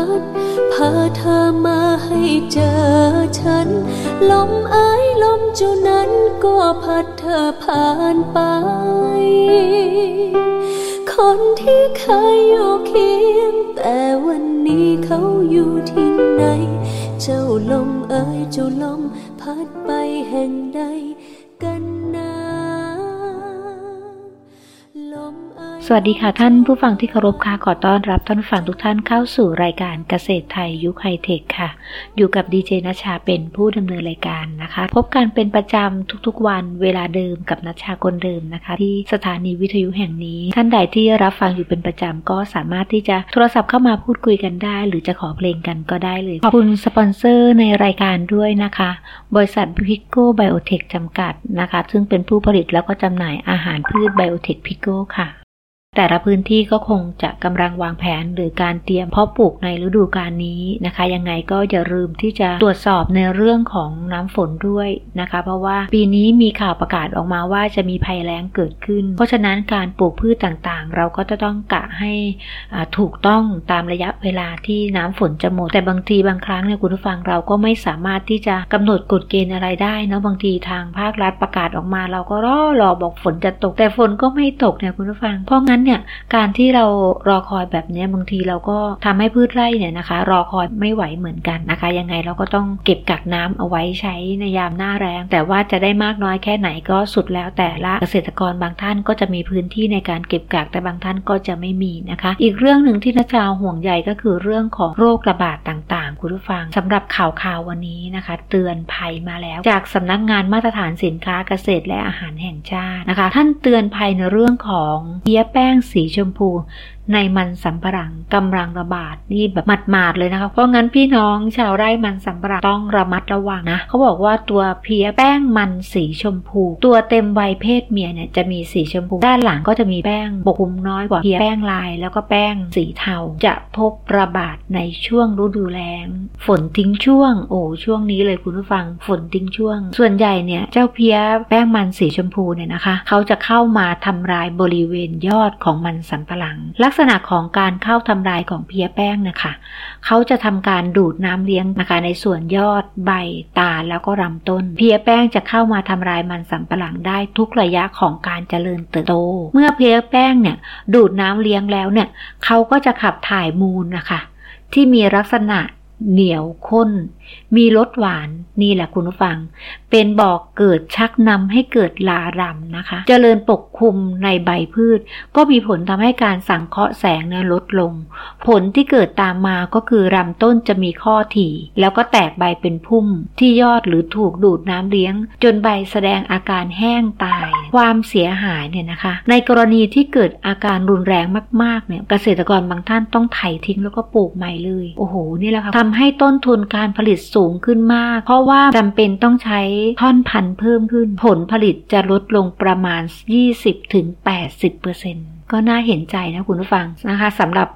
พัดพาเธอมาให้เจอฉัน ลมเอ้ยลมจ้านั้นก็พัดเธอผ่านไป คนที่เคยอยู่เคียง แต่วันนี้เขาอยู่ที่ไหน เจ้าลมเอ้ยเจ้าลมพัดไปแห่งใด วัสดีค่ะท่านผู้ฟังที่เคารพค่ะขอต้อนรับท่านฟังทุกท่านเข้าสู่รายการเกษตรไทยยุคไฮเทคค่ะ อยู่กับดีเจนัชชาเป็นผู้ดำเนินรายการนะคะ พบกันเป็นประจำทุกๆวันเวลาเดิมกับนัชชาคนเดิมนะคะ ที่สถานีวิทยุแห่งนี้ ท่านใดที่รับฟังอยู่เป็นประจำก็สามารถที่จะโทรศัพท์เข้ามาพูดคุยกันได้ หรือจะขอเพลงกันก็ได้เลยขอบคุณสปอนเซอร์ในรายการด้วยนะคะ บริษัทพิโก้ไบโอเทคจำกัดนะคะ ซึ่งเป็นผู้ผลิตแล้วก็จำหน่ายอาหารพืชไบโอเทคพิโก้ค่ะ แต่ละพื้นที่ก็คงจะกำลังวางแผนหรือการเตรียมเพาะปลูกในฤดูกาลนี้นะคะ ยังไงก็อย่าลืมที่จะตรวจสอบในเรื่องของน้ำฝนด้วยนะคะ เพราะว่าปีนี้มีข่าวประกาศออกมาว่าจะมีภัยแล้งเกิดขึ้น เพราะฉะนั้นการปลูกพืชต่างๆ เราก็จะต้องกะให้อาถูกต้องตามระยะเวลาที่น้ำฝนจะหมด แต่บางทีบางครั้งเนี่ยคุณผู้ฟังเราก็ไม่สามารถที่จะกำหนดกฎเกณฑ์อะไรได้นะบางทีทางภาครัฐประกาศออกมา เราก็รอรอบอกฝนจะตก แต่ฝนก็ไม่ตกเนี่ยคุณผู้ฟังเพราะงั้นเนี่ยการที่เรารอคอยแบบนี้บางทีเราก็ทำให้พืชไร่เนี่ยนะคะ รอคอยไม่ไหวเหมือนกันนะคะ ยังไงเราก็ต้องเก็บกักน้ำเอาไว้ใช้ในยามหน้าแรง แต่ว่าจะได้มากน้อยแค่ไหนก็สุดแล้วแต่ละเกษตรกรบางท่านก็จะมีพื้นที่ในการเก็บกักแต่บางท่านก็จะไม่มีนะคะ อีกเรื่องหนึ่งที่นัชชาห่วงใยก็คือเรื่องของโรคระบาดต่างๆ คุณผู้ฟังสำหรับข่าวข่าววันนี้นะคะ เตือนภัยมาแล้ว จากสำนักงานมาตรฐานสินค้าเกษตรและอาหารแห่งชาตินะคะ ท่านเตือนภัยในเรื่องของเพี้ยแป้งงสีชมพูในมันสำปะหลังกำลังระบาดนี่แบบหมาดๆเลยนะคะ เพราะงั้นพี่น้องชาวไร่มันสำปะหลังต้องระมัดระวังนะ เขาบอกว่าตัวเพี้ยแป้งมันสีชมพู ตัวเต็มวัยเพศเมียเนี่ยจะมีสีชมพู ด้านหลังก็จะมีแป้งปกคลุมน้อยกว่าเพี้ยแป้งลาย แล้วก็แป้งสีเทา จะพบระบาดในช่วงฤดูแล้ง ฝนทิ้งช่วง โอ้ช่วงนี้เลยคุณผู้ฟังฝนทิ้งช่วง ส่วนใหญ่เนี่ยเจ้าเพี้ยแป้งมันสีชมพูเนี่ยนะคะ เขาจะเข้ามาทำลายบริเวณยอดของมันสำปะหลังลักษณะของการเข้าทำลายของเพี้ยแป้งนะคะเขาจะทำการดูดน้ำเลี้ยงนะคะในส่วนยอดใบตาแล้วก็ลำต้น เพี้ยแป้งจะเข้ามาทำลายมันสำปะหลังได้ทุกระยะของการเจริญเติบโต เมื่อเพี้ยแป้งเนี่ยดูดน้ำเลี้ยงแล้วเนี่ยเขาก็จะขับถ่ายมูลนะคะที่มีลักษณะเหนียวข้น มีรสหวานนี่แหละคุณผู้ฟัง เป็นบอกเกิดชักนำให้เกิดลารำนะคะเจริญปกคลุมในใบพืช ก็มีผลทำให้การสังเคราะห์แสงเนี่ยลดลง ผลที่เกิดตามมาก็คือลำต้นจะมีข้อถี่ แล้วก็แตกใบเป็นพุ่ม ที่ยอดหรือถูกดูดน้ำเลี้ยง จนใบแสดงอาการแห้งตาย ความเสียหายเนี่ยนะคะ ในกรณีที่เกิดอาการรุนแรงมากๆเนี่ยเกษตรกรบางท่านต้องไถทิ้งแล้วก็ปลูกใหม่เลย โอ้โหนี่แหละค่ะทำให้ต้นทุนการผลิตสูงขึ้นมาก เพราะว่าจำเป็นต้องใช้ท่อนพันธุ์เพิ่มขึ้น ผลผลิตจะลดลงประมาณ 20-80% ก็น่าเห็นใจนะคุณผู้ฟังนะคะสำหรับ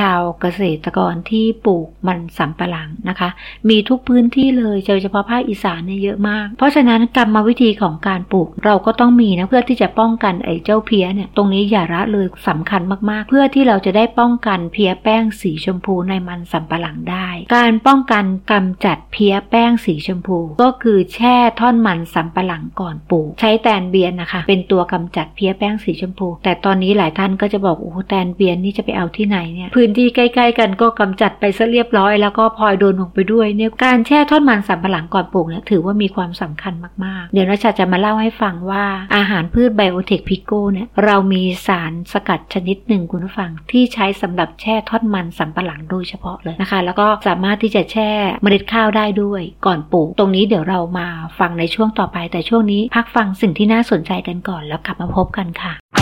ชาวเกษตรกรที่ปลูกมันสำปะหลังนะคะ มีทุกพื้นที่เลยโดยเฉพาะภาคอีสานเนี่ยเยอะมาก เพราะฉะนั้นกรรมวิธีของการปลูกเราก็ต้องมีนะเพื่อที่จะป้องกันไอ้เจ้าเพี้ยเนี่ยตรงนี้อย่าละเลยสำคัญมากๆ เพื่อที่เราจะได้ป้องกันเพี้ยแป้งสีชมพูในมันสำปะหลังได้ การป้องกันกำจัดเพี้ยแป้งสีชมพู ก็คือแช่ท่อนมันสำปะหลังก่อนปลูก ใช้แตนเบียนนะคะ เป็นตัวกำจัดเพี้ยแป้งสีชมพู แต่ตอนนี้หลายท่านก็จะบอกโอ้แตนเบียนนี่จะไปเอาที่ไหนเนี่ย พื้นที่ใกล้ๆกันก็กำจัดไปซะเรียบร้อย แล้วก็พลอยโดนลงไปด้วยเนี่ยการแช่ทอนมันสำปะหลังก่อนปลูกเนี่ยถือว่ามีความสำคัญมากๆ เดี๋ยวรัชาจะมาเล่าให้ฟังว่าอาหารพืชไบโอเทคพิโก้เนี่ยเรามีสารสกัดชนิดหนึ่งคุณผู้ฟังที่ใช้สำหรับแช่ทอนมันสำปะหลังโดยเฉพาะเลยนะคะ แล้วก็สามารถที่จะแช่เมล็ดข้าวได้ด้วยก่อนปลูก ตรงนี้เดี๋ยวเรามาฟังในช่วงต่อไป แต่ช่วงนี้พักฟังสิ่งที่น่าสนใจกันก่อนแล้วกลับมาพบกันค่ะ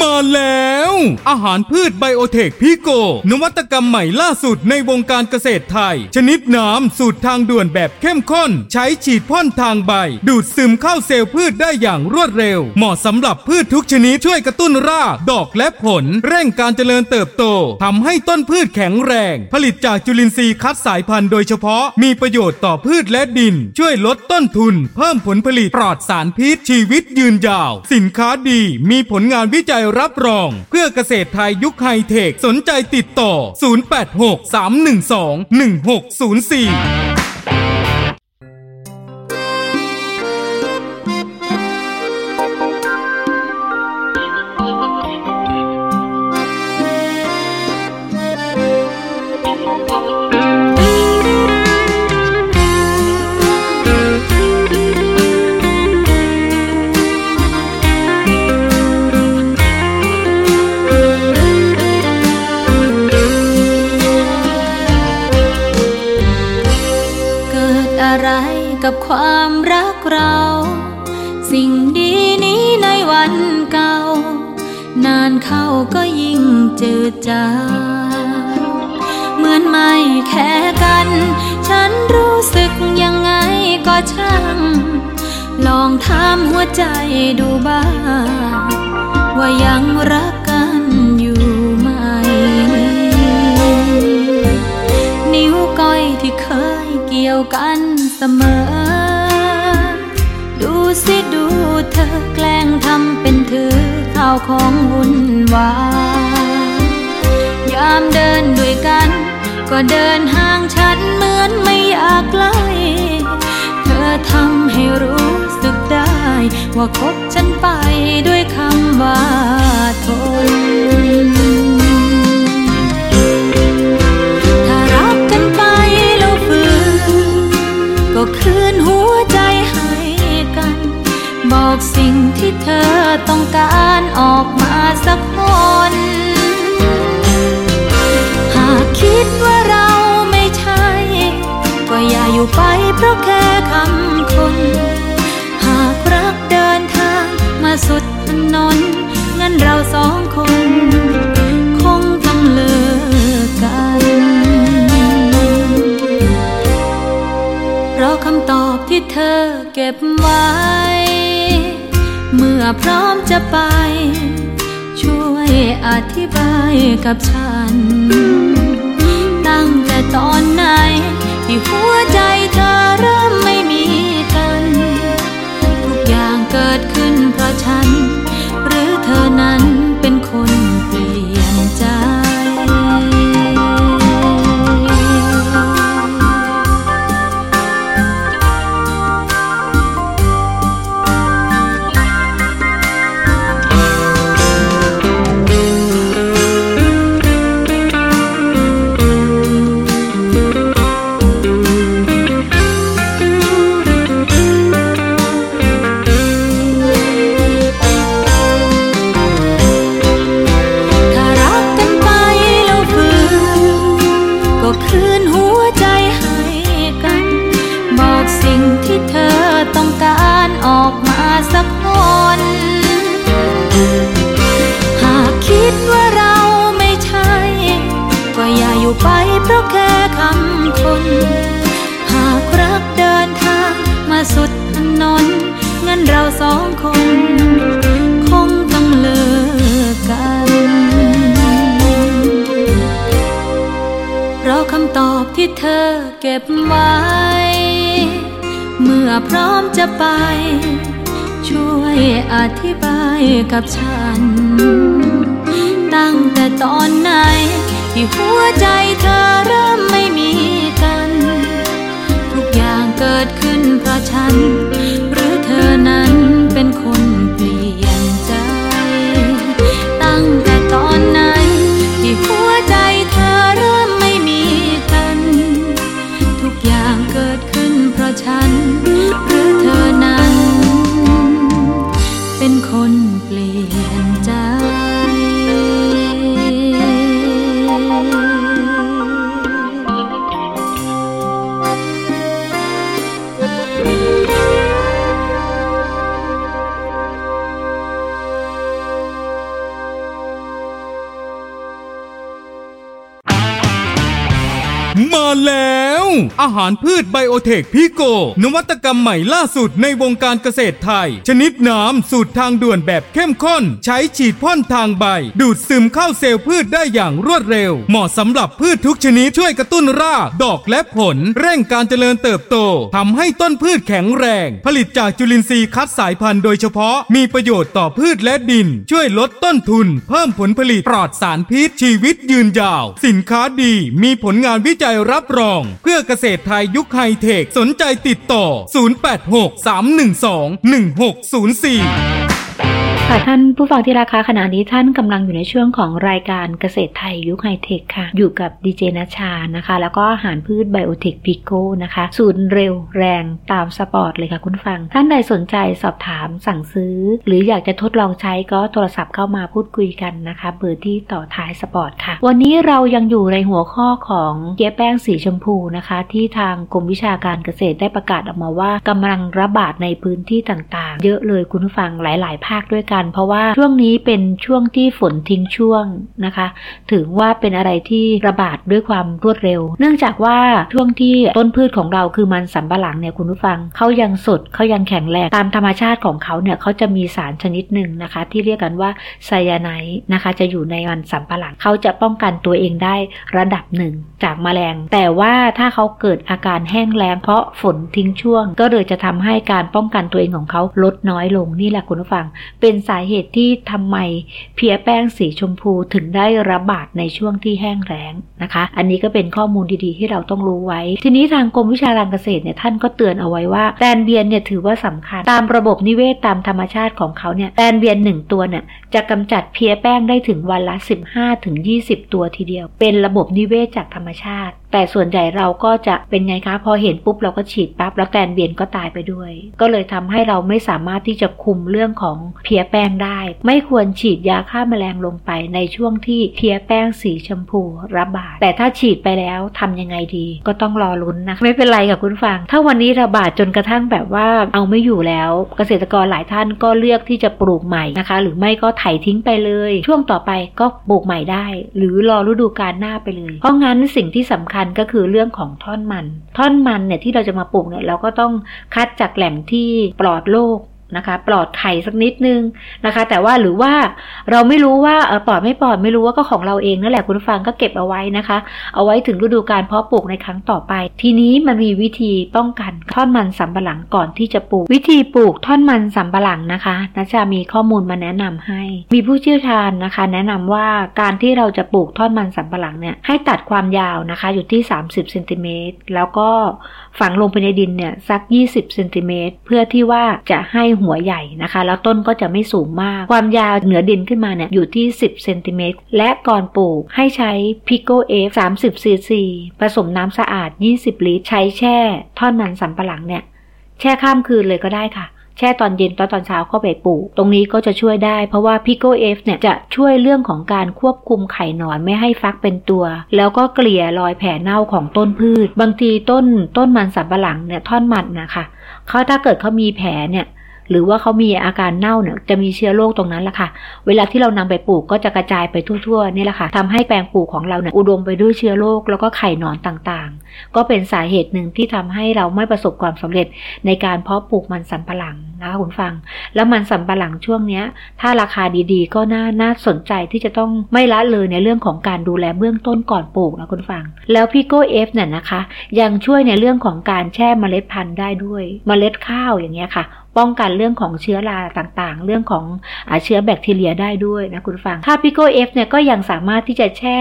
มาแล้ว อาหารพืชไบโอเทคพิโก นวัตกรรมใหม่ล่าสุดในวงการเกษตรไทย ชนิดน้ำสูตรทางด่วนแบบเข้มข้น ใช้ฉีดพ่นทางใบ ดูดซึมเข้าเซลล์พืชได้อย่างรวดเร็ว เหมาะสำหรับพืชทุกชนิดช่วยกระตุ้นรากดอกและผล เร่งการเจริญเติบโตทำให้ต้นพืชแข็งแรง ผลิตจากจุลินทรีย์คัดสายพันธุ์โดยเฉพาะมีประโยชน์ต่อพืชและดิน ช่วยลดต้นทุน เพิ่มผลผลิตปลอดสารพิษชีวิตยืนยาว สินค้าดีมีผลงานวิจัยจรับรอง เพื่อเกษตรไทยยุคไฮเทค สนใจติดต่อ 0863121604 เสมอ ดูสิดูเธอแกล้งทำเป็นถือข้าวของวุ่นวายยามเดินด้วยกัน ก็เดินห่างฉันเหมือนไม่อยากใกล้เธอทำให้รู้สึกได้ ว่าคบฉันไปด้วยคำว่าทน ต้องการออกมาสักคน หากคิดว่าเราไม่ใช่ ก็อย่าอยู่ไปเพราะแค่คำคน หากรักเดินทางมาสุดถนน งั้นเราสองคนคงต้องเลิกกัน เพราะคำตอบที่เธอเก็บไว้ อพร้อมจะไป ช่วยอธิบายกับฉัน ตั้งแต่ตอนไหน ที่หัวใจเธอเริ่มไม่มีกัน ทุกอย่างเกิดขึ้นเพราะฉัน หรือเธอนั้นเป็นคน กับฉัน ตั้งแต่ตอนไหน ที่หัวใจเธอเริ่มไม่มีกัน ทุกอย่างเกิดขึ้นเพราะฉัน หรือเธอนั้นเป็นคน อาหารพืชไบโอเทคพิโก นวัตกรรมใหม่ล่าสุดในวงการเกษตรไทย ชนิดน้ำสูตรทางด่วนแบบเข้มข้น ใช้ฉีดพ่นทางใบ ดูดซึมเข้าเซลล์พืชได้อย่างรวดเร็ว เหมาะสำหรับพืชทุกชนิดช่วยกระตุ้นรากดอกและผล เร่งการเจริญเติบโตทำให้ต้นพืชแข็งแรง ผลิตจากจุลินทรีย์คัดสายพันธุ์โดยเฉพาะมีประโยชน์ต่อพืชและดิน ช่วยลดต้นทุน เพิ่มผลผลิตปลอดสารพิษชีวิตยืนยาว สินค้าดีมีผลงานวิจัยรับรอง เพื่อเกษตรไทยยุคไฮเทค สนใจติดต่อ 086 312 1604 ค่ะท่านผู้ฟังที่รักคะขณะนี้ท่านกำลังอยู่ในช่วงของรายการเกษตรไทยยุคไฮเทคค่ะ อยู่กับดีเจนัชชานะคะ แล้วก็อาหารพืชไบโอเทคพิโก้นะคะ สูตรเร็วแรงตาม spot เลยค่ะคุณฟัง ท่านใดสนใจสอบถามสั่งซื้อ หรืออยากจะทดลองใช้ก็โทรศัพท์เข้ามาพูดคุยกันนะคะ เบอร์ที่ต่อท้าย spot ค่ะ วันนี้เรายังอยู่ในหัวข้อของเพลี้ยแป้งสีชมพูนะคะ ที่ทางกรมวิชาการเกษตรได้ประกาศออกมาว่ากำลังระบาดในพื้นที่ต่างๆ เยอะเลยคุณฟังหลาย ๆ ภาคด้วยกันเพราะว่าช่วงนี้เป็นช่วงที่ฝนทิ้งช่วงนะคะถึงว่าเป็นอะไรที่ระบาดด้วยความรวดเร็ว เนื่องจากว่าช่วงที่ต้นพืชของเราคือมันสำปะหลังเนี่ยคุณผู้ฟังเขายังสดเขายังแข็งแรงตามธรรมชาติของเขาเนี่ยเขาจะมีสารชนิดหนึ่งนะคะ ที่เรียกกันว่าไซยาไนด์นะคะจะอยู่ในมันสำปะหลังเขาจะป้องกันตัวเองได้ระดับหนึ่งจากแมลง แต่ว่าถ้าเขาเกิดอาการแห้งแล้งเพราะฝนทิ้งช่วง ก็เลยจะทำให้การป้องกันตัวเองของเขาลดน้อยลงนี่แหละคุณผู้ฟัง เป็นสาเหตุที่ทำไมเพียแป้งสีชมพูถึงได้ระบาดในช่วงที่แห้งแล้งนะคะ อันนี้ก็เป็นข้อมูลดีๆ ที่เราต้องรู้ไว้ ทีนี้ทางกรมวิชาการเกษตรเนี่ยท่านก็เตือนเอาไว้ว่าแตนเบียนเนี่ยถือว่าสำคัญ ตามระบบนิเวศตามธรรมชาติของเขาเนี่ยแตนเบียนหนึ่งตัวเนี่ยจะกำจัดเพียแป้งได้ถึงวันละ 15ถึง20 ตัวทีเดียว เป็นระบบนิเวศจากธรรมชาติ แต่ส่วนใหญ่เราก็จะเป็นไงคะพอเห็นปุ๊บเราก็ฉีดปั๊บแล้วแตนเบียนก็ตายไปด้วย ก็เลยทำให้เราไม่สามารถที่จะคุมเรื่องของเพียแป้งได้ ไม่ควรฉีดยาฆ่าแมลงลงไปในช่วงที่เพียแป้งสีชมพูระบาด แต่ถ้าฉีดไปแล้วทำยังไงดี ก็ต้องรอลุ้นนะไม่เป็นไรกับคุณฟัง ถ้าวันนี้ระบาดจนกระทั่งแบบว่าเอาไม่อยู่แล้ว เกษตรกรหลายท่านก็เลือกที่จะปลูกใหม่นะคะ หรือไม่ก็ไถทิ้งไปเลย ช่วงต่อไปก็ปลูกใหม่ได้ หรือรอฤดูกาลหน้าไปเลย เพราะงั้นสิ่งที่สำคัญก็คือเรื่องของท่อนมัน ท่อนมันเนี่ยที่เราจะมาปลูกเนี่ยเราก็ต้องคัดจากแหล่งที่ปลอดโรค นะคะ ปลอดไข่สักนิดนึงนะคะ แต่ว่าหรือว่าเราไม่รู้ว่าปลอดไม่ปลอดไม่รู้ว่าก็ของเราเองนั่นแหละคุณฟังก็เก็บเอาไว้นะคะ เอาไว้ถึงฤดูการเพาะปลูกในครั้งต่อไป ทีนี้มันมีวิธีป้องกันท่อนมันสำปะหลังก่อนที่จะปลูก วิธีปลูกท่อนมันสำปะหลังนะคะนะจะมีข้อมูลมาแนะนำให้ มีผู้เชี่ยวชาญนะคะ แนะนำว่าการที่เราจะปลูกท่อนมันสำปะหลังเนี่ยให้ตัดความยาวนะคะ อยู่ที่ 30เซนติเมตรแล้วก็ฝังลงไปในดินเนี่ยสัก 20เซนติเมตรเพื่อที่ว่าจะให้หัวใหญ่นะคะ แล้วต้นก็จะไม่สูงมาก ความยาวเหนือดินขึ้นมาเนี่ยอยู่ที่ 10เซนติเมตรและก่อนปลูกให้ใช้พิโกเอฟ30ซีซีผสมน้ำสะอาด 20 ลิตร ใช้แช่ท่อนมันสำปะหลังเนี่ยแช่ข้ามคืนเลยก็ได้ค่ะ แช่ตอนเย็นตอนตอนเช้าก็ไปปลูก ตรงนี้ก็จะช่วยได้เพราะว่าพิโกเอฟเนี่ยจะช่วยเรื่องของการควบคุมไข่หนอนไม่ให้ฟักเป็นตัว แล้วก็เกลี่ยรอยแผลเน่าของต้นพืช บางทีต้นต้นมันสับปะหลังเนี่ยท่อนมันนะคะเขาถ้าเกิดเขามีแผลเนี่ย หรือว่าเขามีอาการเน่าเนี่ยจะมีเชื้อโรคตรงนั้นแหละค่ะ เวลาที่เรานำไปปลูกก็จะกระจายไปทั่วๆนี่แหละค่ะทำให้แปลงปลูกของเราเนี่ยอุดมไปด้วยเชื้อโรคแล้วก็ไข่หนอนต่างๆ ก็เป็นสาเหตุหนึ่งที่ทำให้เราไม่ประสบความสำเร็จในการเพาะปลูกมันสำปะหลังนะคะคุณฟัง แล้วมันสำปะหลังช่วงเนี้ย ถ้าราคาดีๆ ก็น่าน่าสนใจที่จะต้องไม่ละเลยในเรื่องของการดูแลเบื้องต้นก่อนปลูกนะคุณฟัง แล้วพี่โก้เอฟเนี่ยนะคะ ยังช่วยในเรื่องของการแช่เมล็ดพันธุ์ได้ด้วย เมล็ดข้าวอย่างเงี้ยค่ะ ป้องกันเรื่องของเชื้อราต่างๆ เรื่องของอเชื้อแบคทีเรียได้ด้วยนะคุณฟังถ้าพิโกเอฟเนี่ยก็ยังสามารถที่จะแช่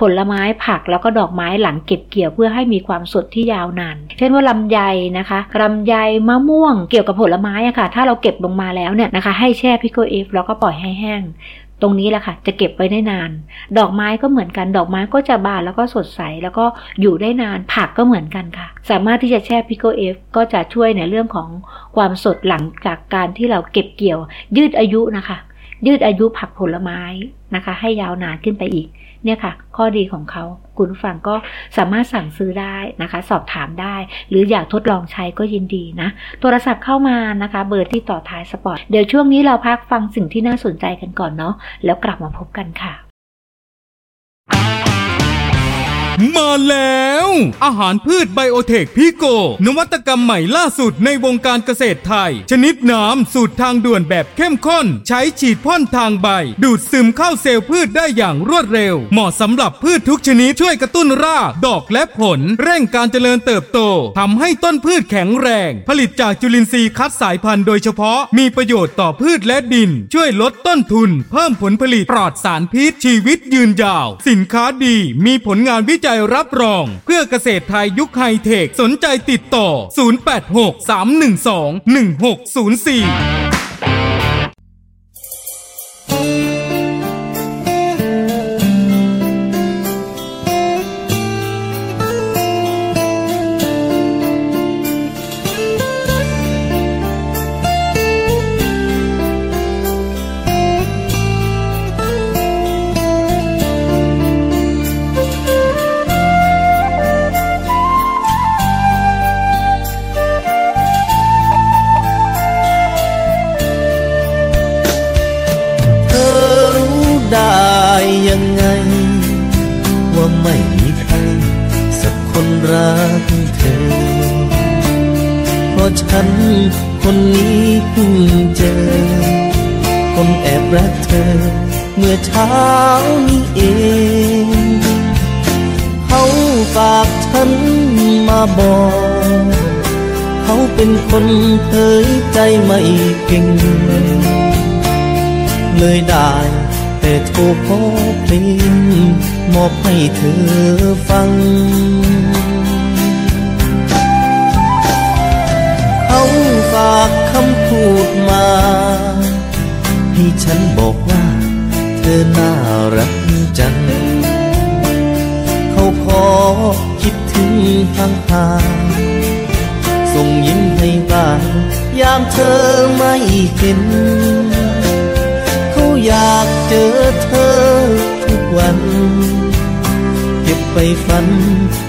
ผลไม้ผักแล้วก็ดอกไม้หลังเก็บเกี่ยวเพื่อให้มีความสดที่ยาวนาน เช่นว่าลำไยนะคะลำไยมะม่วงเกี่ยวกับผลไม้อะค่ะ ถ้าเราเก็บลงมาแล้วเนี่ยนะคะ ให้แช่พิโกเอฟแล้วก็ปล่อยให้แห้ง ตรงนี้แหละค่ะ จะเก็บไว้ได้นาน ดอกไม้ก็เหมือนกัน ดอกไม้ก็จะบานแล้วก็สดใส แล้วก็อยู่ได้นาน ผักก็เหมือนกันค่ะ สามารถที่จะแช่พิโกเอฟก็จะช่วยในเรื่องของความสดหลังจากการที่เราเก็บเกี่ยว ยืดอายุนะคะ ยืดอายุผักผลไม้นะคะ ให้ยาวนานขึ้นไปอีก เนี่ยค่ะ ข้อดีของเขาคุณฟังก็สามารถสั่งซื้อได้นะคะ สอบถามได้ หรืออยากทดลองใช้ก็ยินดีนะ โทรศัพท์เข้ามานะคะ เบอร์ที่ต่อท้าย spot เดี๋ยวช่วงนี้เราพักฟังสิ่งที่น่าสนใจกันก่อนเนาะแล้วกลับมาพบกันค่ะ มาแล้ว อาหารพืชไบโอเทคพิโก นวัตกรรมใหม่ล่าสุดในวงการเกษตรไทย ชนิดน้ำสูตรทางด่วนแบบเข้มข้น ใช้ฉีดพ่นทางใบ ดูดซึมเข้าเซลล์พืชได้อย่างรวดเร็ว เหมาะสำหรับพืชทุกชนิดช่วยกระตุ้นรากดอกและผล เร่งการเจริญเติบโตทำให้ต้นพืชแข็งแรง ผลิตจากจุลินทรีย์คัดสายพันธุ์โดยเฉพาะมีประโยชน์ต่อพืชและดิน ช่วยลดต้นทุน เพิ่มผลผลิตปลอดสารพิษชีวิตยืนยาว สินค้าดีมีผลงานวิจัยรับรอง เพื่อเกษตรไทยยุคไฮเทค สนใจติดต่อ 0863121604 เธอ เพราะฉันคนนี้เพิ่งเจอ คนแอบรักเธอ เมื่อเช้านี้เอง เขาฝากฉันมาบอก เขาเป็นคนเผยใจไม่เก่ง เลยได้แต่โทรขอเพลงมอบให้เธอฟัง ฝากคำพูดมา ให้ฉันบอกว่า เธอน่ารักจัง เขาพอคิดถึงห่างห่างส่งยิ้มให้บ้างยามเธอไม่เห็น เขาอยากเจอเธอทุกวัน เก็บไปฝัน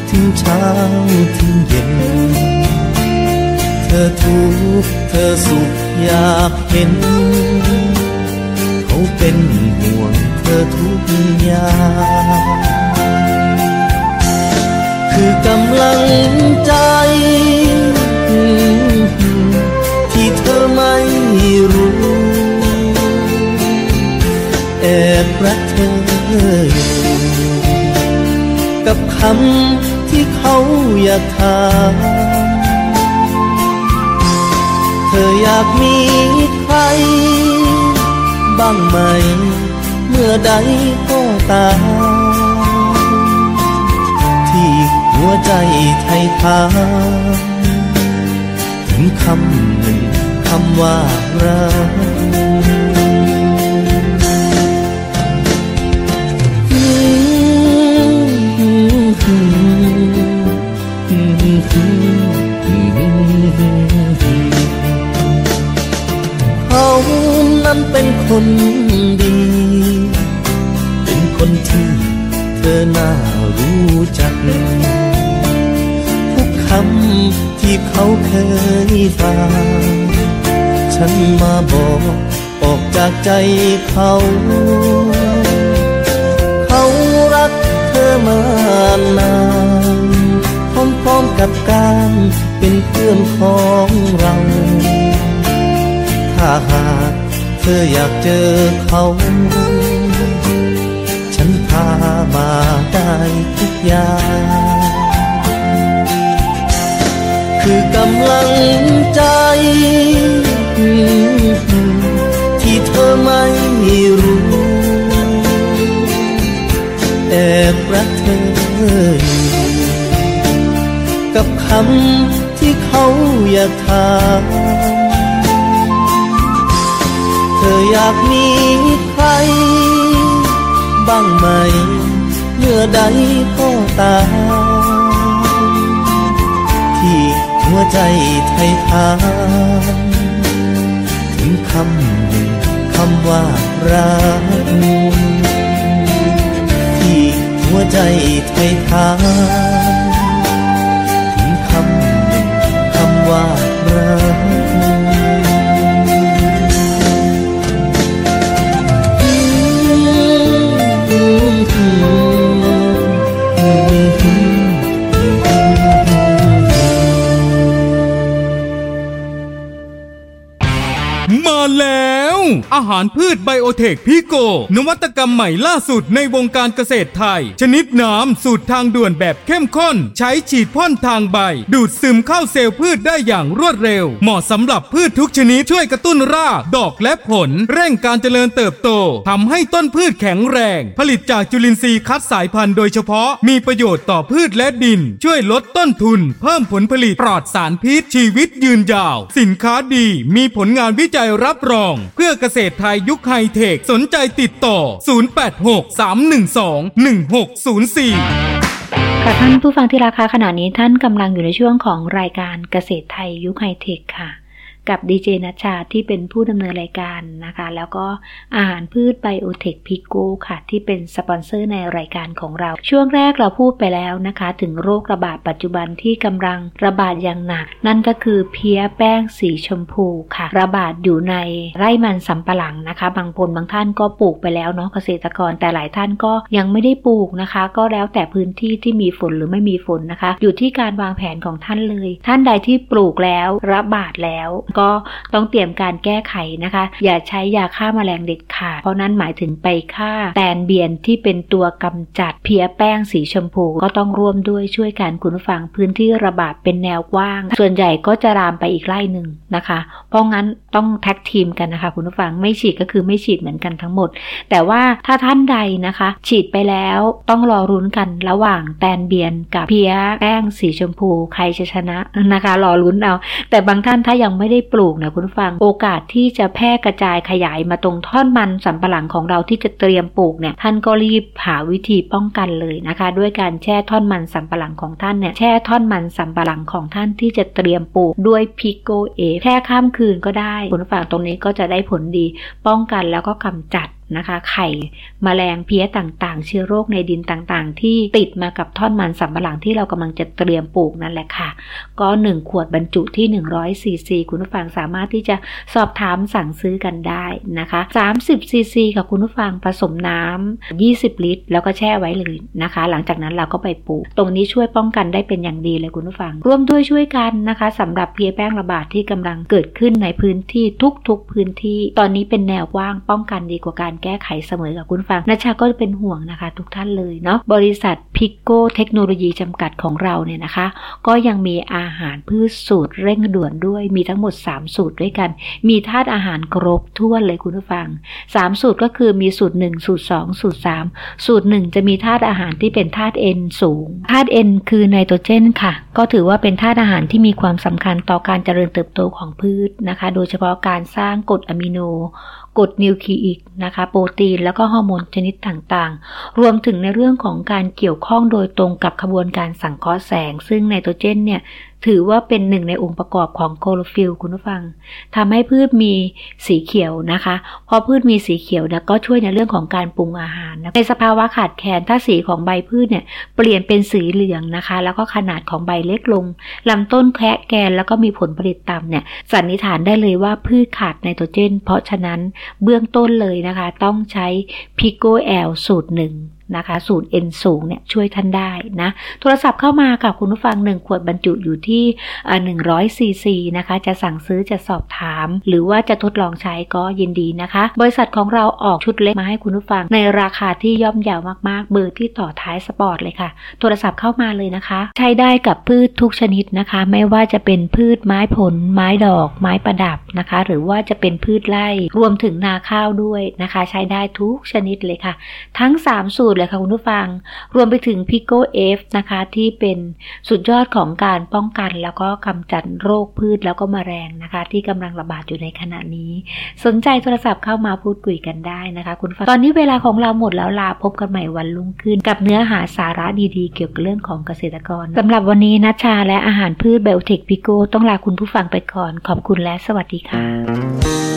ถึงเช้าถึงเย็น ธอทุกข์เธอสุขอยากเห็น เขาเป็นห่วงเธอทุกอย่างคือกำลังใจ ที่เธอไม่รู้ แอบรักเธออยู่กับคำที่เขาอยากถาม ธออยากมีใคร บ้างไหม เมื่อใดก็ตามที่หัวใจไทยทามถึงคำหนึ่งคำว่ารัก เป็นคนดี เป็นคนที่เธอน่ารู้จัก ทุกคำที่เขาเคยฟัง ฉันมาบอกออกจากใจเขา เขารักเธอมานานพร้อมๆกับการเป็นเพื่อนของเรา ถ้าหาก เธออยากเจอเขา ฉันพามาได้ทุกอย่าง คือกำลังใจ ที่เธอไม่รู้ แอบรักเธออยู่กับคำที่เขาอยากถาม ธออยากมีใคร บ้างไหมเมื่อใดก็ตามที่หัวใจไทยทานถึงคำหนึ่งคำว่ารักที่หัวใจไทยทาน หารพืชไบโอเทคพิโก นวัตกรรมใหม่ล่าสุดในวงการเกษตรไทย ชนิดน้ำสูตรทางด่วนแบบเข้มข้น ใช้ฉีดพ่นทางใบ ดูดซึมเข้าเซลล์พืชได้อย่างรวดเร็ว เหมาะสำหรับพืชทุกชนิดช่วยกระตุ้นรากดอกและผล เร่งการเจริญเติบโตทำให้ต้นพืชแข็งแรง ผลิตจากจุลินทรีย์คัดสายพันธุ์โดยเฉพาะมีประโยชน์ต่อพืชและดิน ช่วยลดต้นทุน เพิ่มผลผลิตปลอดสารพิษชีวิตยืนยาว สินค้าดีมีผลงานวิจัยรับรอง เพื่อเกษตรไทยยุคไฮเทค สนใจติดต่อ 0863121604ค่ะท่านผู้ฟังที่รักคะขณะนี้ท่านกำลังอยู่ในช่วงของรายการเกษตรไทยยุคไฮเทคค่ะ กับดีเจนัชชาที่เป็นผู้ดำเนินรายการนะคะ แล้วก็อาหารพืชไบโอเทคพิโกค่ะ ที่เป็นสปอนเซอร์ในรายการของเรา ช่วงแรกเราพูดไปแล้วนะคะ ถึงโรคระบาดปัจจุบันที่กำลังระบาดอย่างหนัก นั่นก็คือเพี้ยแป้งสีชมพูค่ะ ระบาดอยู่ในไร่มันสำปะหลังนะคะ บางคนบางท่านก็ปลูกไปแล้วเนาะเกษตรกรแต่หลายท่านก็ยังไม่ได้ปลูกนะคะ ก็แล้วแต่พื้นที่ที่มีฝนหรือไม่มีฝนนะคะ อยู่ที่การวางแผนของท่านเลย ท่านใดที่ปลูกแล้วระบาดแล้วก็ต้องเตรียมการแก้ไขนะคะ อย่าใช้ยาฆ่าแมลงเด็ดขาด เพราะนั้นหมายถึงไปฆ่าแตนเบียนที่เป็นตัวกำจัดเพี้ยแป้งสีชมพู ก็ต้องร่วมด้วยช่วยกันคุณฟังพื้นที่ระบาดเป็นแนวกว้าง ส่วนใหญ่ก็จะรามไปอีกไร่หนึ่งนะคะ เพราะงั้นต้องแท็กทีมกันนะคะ คุณผู้ฟังไม่ฉีดก็คือไม่ฉีดเหมือนกันทั้งหมด แต่ว่าถ้าท่านใดนะคะ ฉีดไปแล้วต้องรอรุ้นกันระหว่างแตนเบียนกับเพี้ยแป้งสีชมพู ใครจะชนะนะคะ รอรุ้นเอา แต่บางท่านถ้ายังไม่ได้ปลูกเนี่ยคุณฟัง โอกาสที่จะแพร่กระจายขยายมาตรงท่อนมันสำปะหลังของเราที่จะเตรียมปลูกเนี่ยท่านก็รีบหาวิธีป้องกันเลยนะคะ ด้วยการแช่ท่อนมันสำปะหลังของท่านเนี่ยแช่ท่อนมันสำปะหลังของท่านที่จะเตรียมปลูกด้วยพิโกเอแช่ข้ามคืนก็ได้ผลฝากตรงนี้ก็จะได้ผลดี ป้องกันแล้วก็กำจัดนะคะ ไข่มแมลงเพี้ยต่างๆ เชื้อโรคในดินต่างๆ ที่ติดมากับท่อนมันสำปะหลังที่เรากำลังจะเตรียมปลูกนั่นแหละค่ะ ก็ 1 ขวดบรรจุที่ 100ซีซีคุณผู้ฟังสามารถที่จะสอบถามสั่งซื้อกันได้นะคะ 30ซีซีกับคุณผู้ฟังผสมน้ำ20 ลิตร แล้วก็แช่ไว้เลยนะคะ หลังจากนั้นเราก็ไปปลูก ตรงนี้ช่วยป้องกันได้เป็นอย่างดีเลยคุณผู้ฟัง ร่วมด้วยช่วยกันนะคะสำหรับเพี้ยแป้งระบาดที่กำลังเกิดขึ้นในพื้นที่ทุกๆพื้นที่ ตอนนี้เป็นแนวกว้างป้องกันดีกว่าการแก้ไขเสมอกับคุณฟังนัชชาก็เป็นห่วงนะคะ ทุกท่านเลยเนาะบริษัทพิกโกเทคโนโลยีจำกัดของเราเนี่ยนะคะ ก็ยังมีอาหารพืชสูตรเร่งด่วนด้วยมีทั้งหมด 3 สูตรด้วยกัน มีธาตุอาหารครบถ้วนเลยคุณผู้ฟัง 3 สูตรก็คือมีสูตร 1 สูตร 2 สูตร 3 สูตร 1 จะมีธาตุอาหารที่เป็นธาตุเอ็นสูงธาตุเอ็นคือไนโตรเจนค่ะ ก็ถือว่าเป็นธาตุอาหารที่มีความสำคัญต่อการเจริญเติบโตของพืชนะคะ โดยเฉพาะการสร้างกรดอะมิโน กรดนิวคลีอิกนะคะ โปรตีนแล้วก็ฮอร์โมนชนิดต่างๆ รวมถึงในเรื่องของการเกี่ยวข้องโดยตรงกับขบวนการสังเคราะห์แสง ซึ่งไนโตรเจนเนี่ย ถือว่าเป็นหนึ่งในองค์ประกอบของคลอโรฟิลล์คุณผู้ฟังทำให้พืชมีสีเขียวนะคะ พอพืชมีสีเขียวเนี่ยก็ช่วยในเรื่องของการปรุงอาหารในสภาวะขาดแคลนถ้าสีของใบพืชเนี่ยเปลี่ยนเป็นสีเหลืองนะคะ แล้วก็ขนาดของใบเล็กลงลำต้นแคระแกร็นแล้วก็มีผลผลิตต่ำเนี่ยสันนิษฐานได้เลยว่าพืชขาดไนโตรเจน เพราะฉะนั้นเบื้องต้นเลยนะคะ ต้องใช้พิโกแอลสูตรหนึ่ง นะคะสูตร N สูงเนี่ยช่วยท่านได้นะโทรศัพท์เข้ามากับคุณผู้ฟัง 1 ขวดบรรจุอยู่ที่ 100ซีซีนะคะจะสั่งซื้อจะสอบถาม หรือว่าจะทดลองใช้ก็ยินดีนะคะ บริษัทของเราออกชุดเล็กมาให้คุณผู้ฟัง ในราคาที่ย่อมเยามากๆ เบอร์ที่ต่อท้าย spot เลยค่ะ โทรศัพท์เข้ามาเลยนะคะ ใช้ได้กับพืชทุกชนิดนะคะ ไม่ว่าจะเป็นพืชไม้ผล ไม้ดอก ไม้ประดับนะคะ หรือว่าจะเป็นพืชไร่รวมถึงนาข้าวด้วยนะคะ ใช้ได้ทุกชนิดเลยค่ะ ทั้ง 3 สูตรเลยค่ะคุณผู้ฟัง รวมไปถึงพิโกเอฟนะคะที่เป็นสุดยอดของการป้องกันแล้วก็กำจัดโรคพืชแล้วก็แมลงนะคะ ที่กำลังระบาดอยู่ในขณะนี้ สนใจโทรศัพท์เข้ามาพูดคุยกันได้นะคะคุณผู้ฟัง ตอนนี้เวลาของเราหมดแล้วลาพบกันใหม่วันรุ่งขึ้น กับเนื้อหาสาระดีๆ เกี่ยวกับเรื่องของเกษตรกรสำหรับวันนี้นัชชาและอาหารพืชเบลเทคพิโกต้องลาคุณผู้ฟังไปก่อน ขอบคุณและสวัสดีค่ะ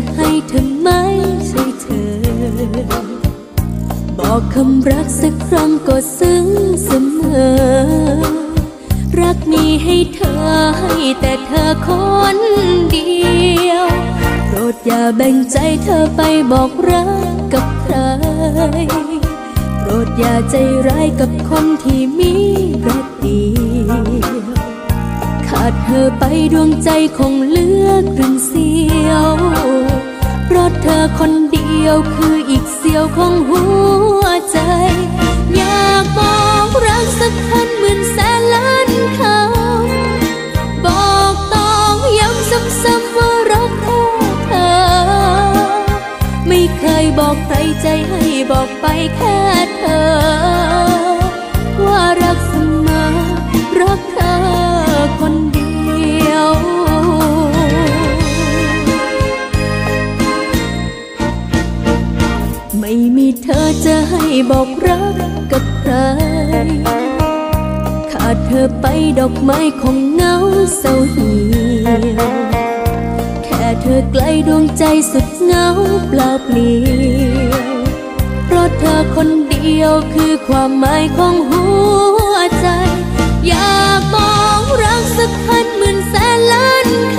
จะให้เธอไมใช่เธอ บอกคำรักสักครั้งก็ซึ้งเสมอ รักมีให้เธอให้แต่เธอคนเดียว โปรดอย่าแบ่งใจเธอไปบอกรักกับใคร โปรดอย่าใจร้ายกับคนที่มีรักดี ขาดเธอไปดวงใจคงเลือครึ่งเสียว เพราะเธอคนเดียวคืออีกเสียวของหัวใจ อยากบอกรักสักพันหมื่นแสนล้านคำบอกต้องย้ำซ้ำๆว่ารักแค่เธอ ไม่เคยบอกใครใจให้บอกไปแค่เธอ อกไม้คงเงาเศร้าเหี่ยวแค่เธอใกล้ดวงใจสุดเงาเปล่าเปลี่ยวเพราะเธอคนเดียวคือความหมายของหัวใจ อยากบอกรักสักพันหมื่นแสนล้านค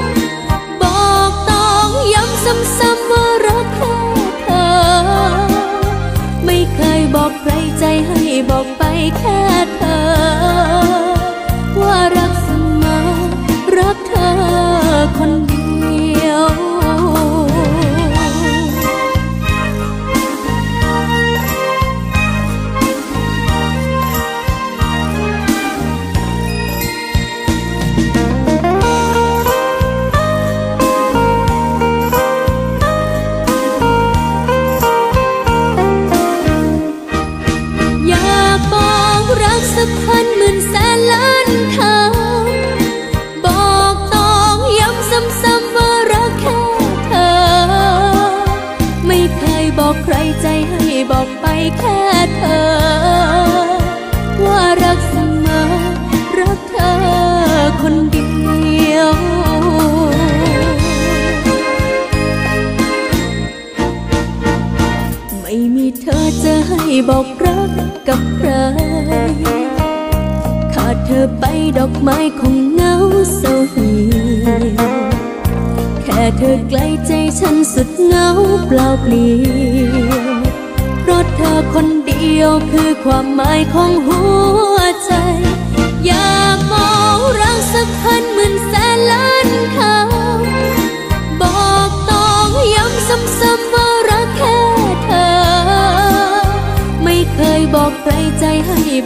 ำบอกต้องย้ำซ้ำๆว่ารักแค่เธอ ไม่เคยบอกใครใจให้บอกไปแค่ เธอไปดอกไม้คงเหงาเศร้าเหี่ยวแค่เธอใกล้ใจฉันสุดเหงาเปล่าเปลี่ยวเพราะเธอคนเดียวคือความหมายของหัวใจ อยากบอก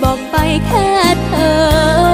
บอกไปแค่เธอ